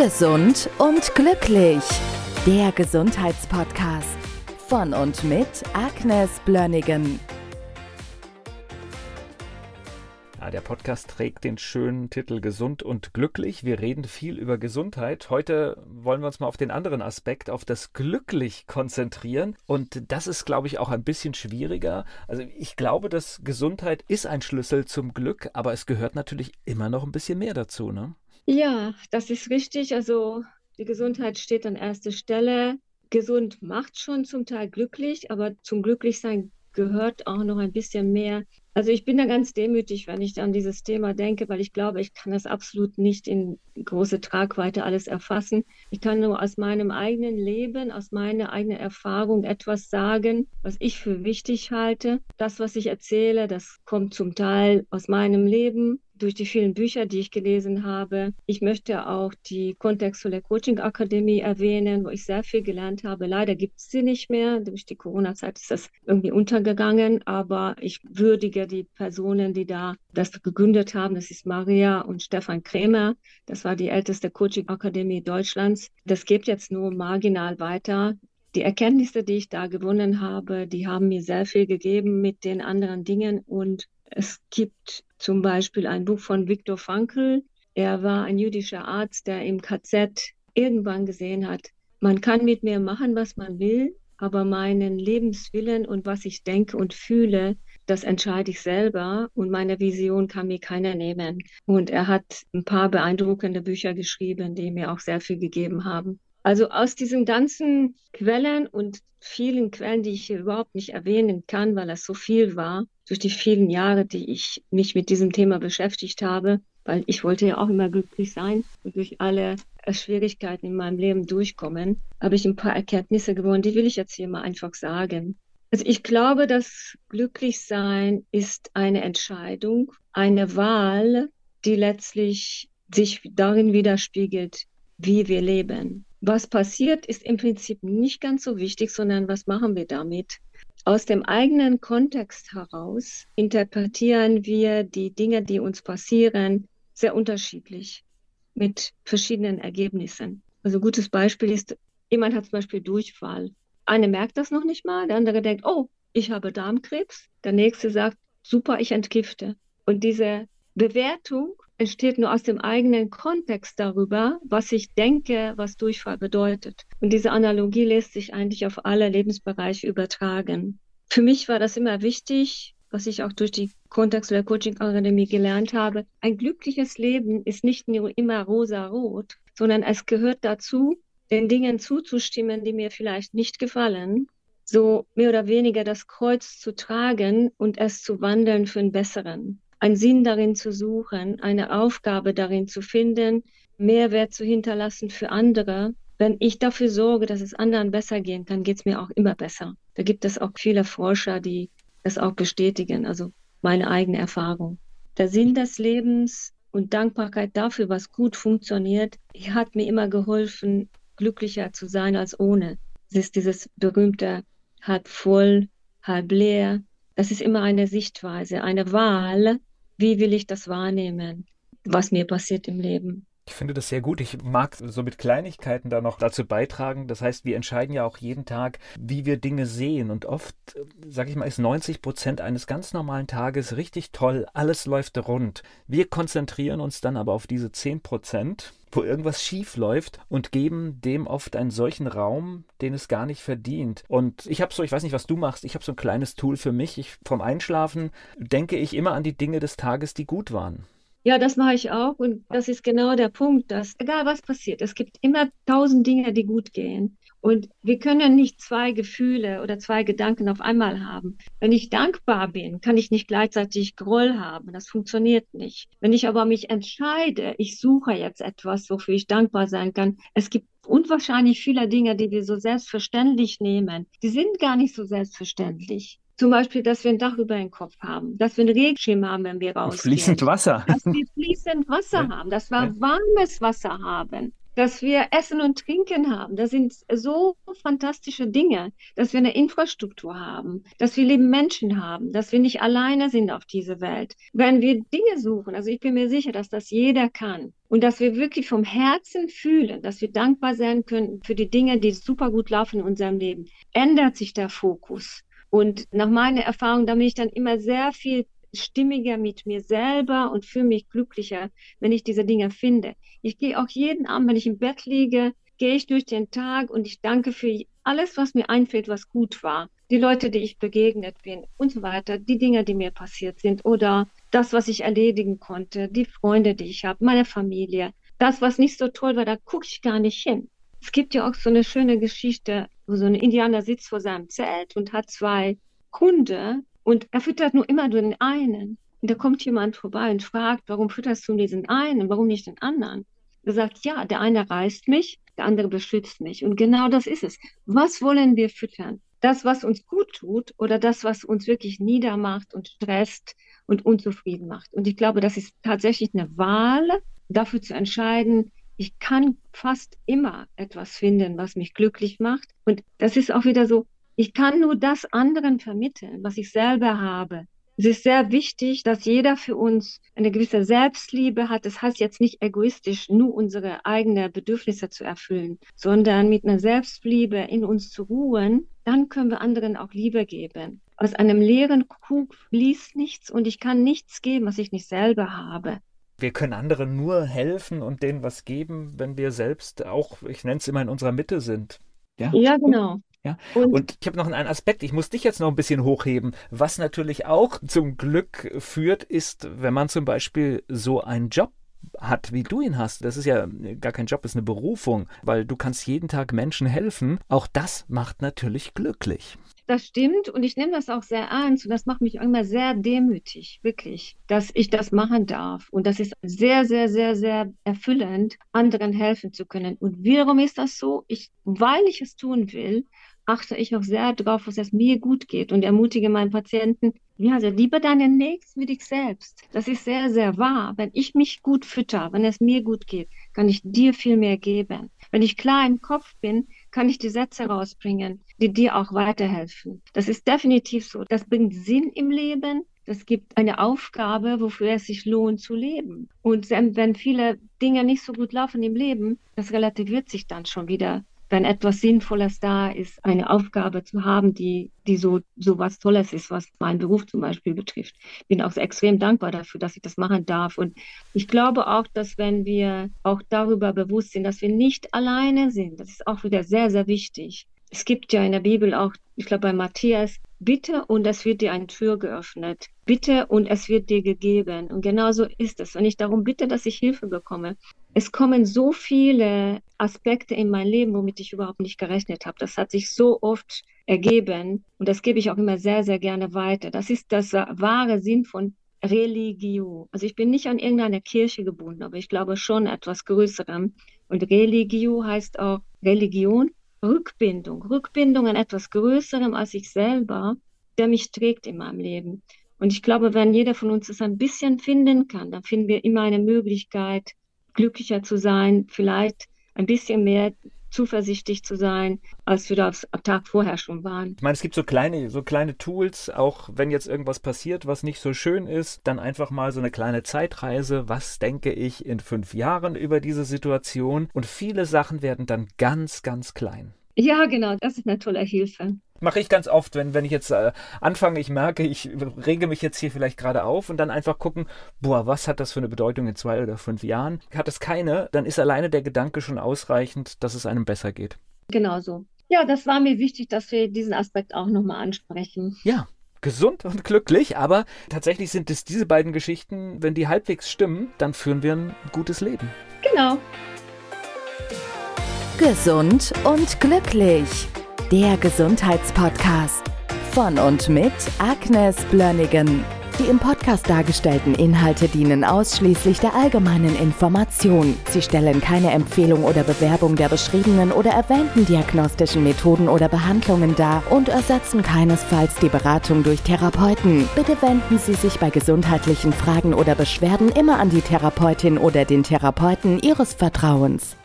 Gesund und glücklich. Der Gesundheitspodcast von und mit Agnes Blönnigan. Ja, der Podcast trägt den schönen Titel Gesund und glücklich. Wir reden viel über Gesundheit. Heute wollen wir uns mal auf den anderen Aspekt, auf das Glücklich konzentrieren. Und das ist, glaube ich, auch ein bisschen schwieriger. Also ich glaube, dass Gesundheit ist ein Schlüssel zum Glück, aber es gehört natürlich immer noch ein bisschen mehr dazu, ne? Ja, das ist richtig. Also die Gesundheit steht an erster Stelle. Gesund macht schon zum Teil glücklich, aber zum Glücklichsein gehört auch noch ein bisschen mehr. Also ich bin da ganz demütig, wenn ich an dieses Thema denke, weil ich glaube, ich kann das absolut nicht in große Tragweite alles erfassen. Ich kann nur aus meinem eigenen Leben, aus meiner eigenen Erfahrung etwas sagen, was ich für wichtig halte. Das, was ich erzähle, das kommt zum Teil aus meinem Leben, durch die vielen Bücher, die ich gelesen habe. Ich möchte auch die Kontextuelle Coaching Akademie erwähnen, wo ich sehr viel gelernt habe. Leider gibt es sie nicht mehr. Durch die Corona-Zeit ist das irgendwie untergegangen, aber ich würdige die Personen, die da das gegründet haben. Das ist Maria und Stefan Krämer. Das war die älteste Coaching Akademie Deutschlands. Das geht jetzt nur marginal weiter. Die Erkenntnisse, die ich da gewonnen habe, die haben mir sehr viel gegeben mit den anderen Dingen und es gibt zum Beispiel ein Buch von Viktor Frankl. Er war ein jüdischer Arzt, der im KZ irgendwann gesehen hat, man kann mit mir machen, was man will, aber meinen Lebenswillen und was ich denke und fühle, das entscheide ich selber und meine Vision kann mir keiner nehmen. Und er hat ein paar beeindruckende Bücher geschrieben, die mir auch sehr viel gegeben haben. Also aus diesen ganzen Quellen und vielen Quellen, die ich hier überhaupt nicht erwähnen kann, weil es so viel war, durch die vielen Jahre, die ich mich mit diesem Thema beschäftigt habe, weil ich wollte ja auch immer glücklich sein und durch alle Schwierigkeiten in meinem Leben durchkommen, habe ich ein paar Erkenntnisse gewonnen, die will ich jetzt hier mal einfach sagen. Also ich glaube, dass Glücklichsein ist eine Entscheidung, eine Wahl, die letztlich sich darin widerspiegelt, wie wir leben. Was passiert, ist im Prinzip nicht ganz so wichtig, sondern was machen wir damit? Aus dem eigenen Kontext heraus interpretieren wir die Dinge, die uns passieren, sehr unterschiedlich mit verschiedenen Ergebnissen. Also ein gutes Beispiel ist, jemand hat zum Beispiel Durchfall eine merkt das noch nicht mal, der andere denkt, oh, ich habe Darmkrebs. Der nächste sagt, super, ich entgifte. Und diese Bewertung entsteht nur aus dem eigenen Kontext darüber, was ich denke, was Durchfall bedeutet. Und diese Analogie lässt sich eigentlich auf alle Lebensbereiche übertragen. Für mich war das immer wichtig, was ich auch durch die Kontext der Coaching Akademie gelernt habe. Ein glückliches Leben ist nicht nur immer rosa-rot, sondern es gehört dazu, den Dingen zuzustimmen, die mir vielleicht nicht gefallen, so mehr oder weniger das Kreuz zu tragen und es zu wandeln für einen besseren. Einen Sinn darin zu suchen, eine Aufgabe darin zu finden, Mehrwert zu hinterlassen für andere. Wenn ich dafür sorge, dass es anderen besser gehen kann, geht es mir auch immer besser. Da gibt es auch viele Forscher, die das auch bestätigen, also meine eigene Erfahrung. Der Sinn des Lebens und Dankbarkeit dafür, was gut funktioniert, hat mir immer geholfen, glücklicher zu sein als ohne. Es ist dieses berühmte halb voll, halb leer. Das ist immer eine Sichtweise, eine Wahl. Wie will ich das wahrnehmen, was mir passiert im Leben? Ich finde das sehr gut. Ich mag so mit Kleinigkeiten da noch dazu beitragen. Das heißt, wir entscheiden ja auch jeden Tag, wie wir Dinge sehen. Und oft, sag ich mal, ist 90 Prozent eines ganz normalen Tages richtig toll. Alles läuft rund. Wir konzentrieren uns dann aber auf diese 10 Prozent, wo irgendwas schief läuft und geben dem oft einen solchen Raum, den es gar nicht verdient. Und ich habe so, ich weiß nicht, was du machst, ich habe so ein kleines Tool für mich. Ich, vom Einschlafen denke ich immer an die Dinge des Tages, die gut waren. Ja, das mache ich auch. Und das ist genau der Punkt, dass egal was passiert, es gibt immer tausend Dinge, die gut gehen. Und wir können nicht zwei Gefühle oder zwei Gedanken auf einmal haben. Wenn ich dankbar bin, kann ich nicht gleichzeitig Groll haben. Das funktioniert nicht. Wenn ich aber mich entscheide, ich suche jetzt etwas, wofür ich dankbar sein kann. Es gibt unwahrscheinlich viele Dinge, die wir so selbstverständlich nehmen. Die sind gar nicht so selbstverständlich. Zum Beispiel, dass wir ein Dach über den Kopf haben, dass wir einen Regenschirm haben, wenn wir rausgehen. Fließend Wasser. Dass wir fließend Wasser ja. haben, dass wir ja. warmes Wasser haben, dass wir Essen und Trinken haben. Das sind so fantastische Dinge, dass wir eine Infrastruktur haben, dass wir lieben Menschen haben, dass wir nicht alleine sind auf dieser Welt. Wenn wir Dinge suchen, also ich bin mir sicher, dass das jeder kann und dass wir wirklich vom Herzen fühlen, dass wir dankbar sein können für die Dinge, die super gut laufen in unserem Leben, ändert sich der Fokus. Und nach meiner Erfahrung, da bin ich dann immer sehr viel stimmiger mit mir selber und fühle mich glücklicher, wenn ich diese Dinge finde. Ich gehe auch jeden Abend, wenn ich im Bett liege, gehe ich durch den Tag und ich danke für alles, was mir einfällt, was gut war. Die Leute, die ich begegnet bin und so weiter, die Dinge, die mir passiert sind oder das, was ich erledigen konnte, die Freunde, die ich habe, meine Familie. Das, was nicht so toll war, da gucke ich gar nicht hin. Es gibt ja auch so eine schöne Geschichte, wo so ein Indianer sitzt vor seinem Zelt und hat zwei Hunde und er füttert nur immer nur den einen. Und da kommt jemand vorbei und fragt, warum fütterst du diesen einen, warum nicht den anderen? Er sagt, ja, der eine reißt mich, der andere beschützt mich. Und genau das ist es. Was wollen wir füttern? Das, was uns gut tut oder das, was uns wirklich niedermacht und stresst und unzufrieden macht? Und ich glaube, das ist tatsächlich eine Wahl, dafür zu entscheiden, ich kann fast immer etwas finden, was mich glücklich macht. Und das ist auch wieder so, ich kann nur das anderen vermitteln, was ich selber habe. Es ist sehr wichtig, dass jeder für uns eine gewisse Selbstliebe hat. Das heißt jetzt nicht egoistisch nur unsere eigenen Bedürfnisse zu erfüllen, sondern mit einer Selbstliebe in uns zu ruhen. Dann können wir anderen auch Liebe geben. Aus einem leeren Krug fließt nichts und ich kann nichts geben, was ich nicht selber habe. Wir können anderen nur helfen und denen was geben, wenn wir selbst auch, ich nenne es immer, in unserer Mitte sind. Ja, ja genau. Ja? Und, und ich habe noch einen Aspekt, ich muss dich jetzt noch ein bisschen hochheben. Was natürlich auch zum Glück führt, ist, wenn man zum Beispiel so einen Job hat, wie du ihn hast. Das ist ja gar kein Job, das ist eine Berufung, weil du kannst jeden Tag Menschen helfen. Auch das macht natürlich glücklich. Das stimmt und ich nehme das auch sehr ernst und das macht mich immer sehr demütig, wirklich, dass ich das machen darf. Und das ist sehr, sehr, sehr, sehr erfüllend, anderen helfen zu können. Und warum ist das so? Ich, weil ich es tun will, achte ich auch sehr darauf, dass es mir gut geht und ermutige meinen Patienten, ja, also lieber deinen Nächsten wie dich selbst. Das ist sehr, sehr wahr. Wenn ich mich gut fütter, wenn es mir gut geht, kann ich dir viel mehr geben. Wenn ich klar im Kopf bin, kann ich die Sätze rausbringen, die dir auch weiterhelfen. Das ist definitiv so. Das bringt Sinn im Leben. Das gibt eine Aufgabe, wofür es sich lohnt zu leben. Und wenn viele Dinge nicht so gut laufen im Leben, das relativiert sich dann schon wieder wenn etwas Sinnvolles da ist, eine Aufgabe zu haben, die, die so, so was Tolles ist, was meinen Beruf zum Beispiel betrifft. Bin auch extrem dankbar dafür, dass ich das machen darf. Und ich glaube auch, dass wenn wir auch darüber bewusst sind, dass wir nicht alleine sind, das ist auch wieder sehr, sehr wichtig. Es gibt ja in der Bibel auch, ich glaube bei Matthias, bitte und es wird dir eine Tür geöffnet. Bitte und es wird dir gegeben. Und genauso ist es. Und ich darum bitte, dass ich Hilfe bekomme es kommen so viele Aspekte in mein Leben, womit ich überhaupt nicht gerechnet habe. Das hat sich so oft ergeben und das gebe ich auch immer sehr, sehr gerne weiter. Das ist das wahre Sinn von Religio. Also ich bin nicht an irgendeine Kirche gebunden, aber ich glaube schon etwas Größerem. Und Religio heißt auch Religion, Rückbindung. Rückbindung an etwas Größerem als ich selber, der mich trägt in meinem Leben. Und ich glaube, wenn jeder von uns es ein bisschen finden kann, dann finden wir immer eine Möglichkeit, glücklicher zu sein, vielleicht ein bisschen mehr zuversichtlich zu sein, als wir das am Tag vorher schon waren. Ich meine, es gibt so kleine, so kleine Tools, auch wenn jetzt irgendwas passiert, was nicht so schön ist, dann einfach mal so eine kleine Zeitreise. Was denke ich in fünf Jahren über diese Situation? Und viele Sachen werden dann ganz, ganz klein. Ja, genau, das ist eine tolle Hilfe. Mache ich ganz oft, wenn, wenn ich jetzt äh, anfange, ich merke, ich rege mich jetzt hier vielleicht gerade auf und dann einfach gucken, boah, was hat das für eine Bedeutung in zwei oder fünf Jahren? Hat es keine, dann ist alleine der Gedanke schon ausreichend, dass es einem besser geht. Genau so. Ja, das war mir wichtig, dass wir diesen Aspekt auch nochmal ansprechen. Ja, gesund und glücklich, aber tatsächlich sind es diese beiden Geschichten, wenn die halbwegs stimmen, dann führen wir ein gutes Leben. Genau. Gesund und glücklich. Der Gesundheitspodcast von und mit Agnes Blönnigan. Die im Podcast dargestellten Inhalte dienen ausschließlich der allgemeinen Information. Sie stellen keine Empfehlung oder Bewerbung der beschriebenen oder erwähnten diagnostischen Methoden oder Behandlungen dar und ersetzen keinesfalls die Beratung durch Therapeuten. Bitte wenden Sie sich bei gesundheitlichen Fragen oder Beschwerden immer an die Therapeutin oder den Therapeuten Ihres Vertrauens.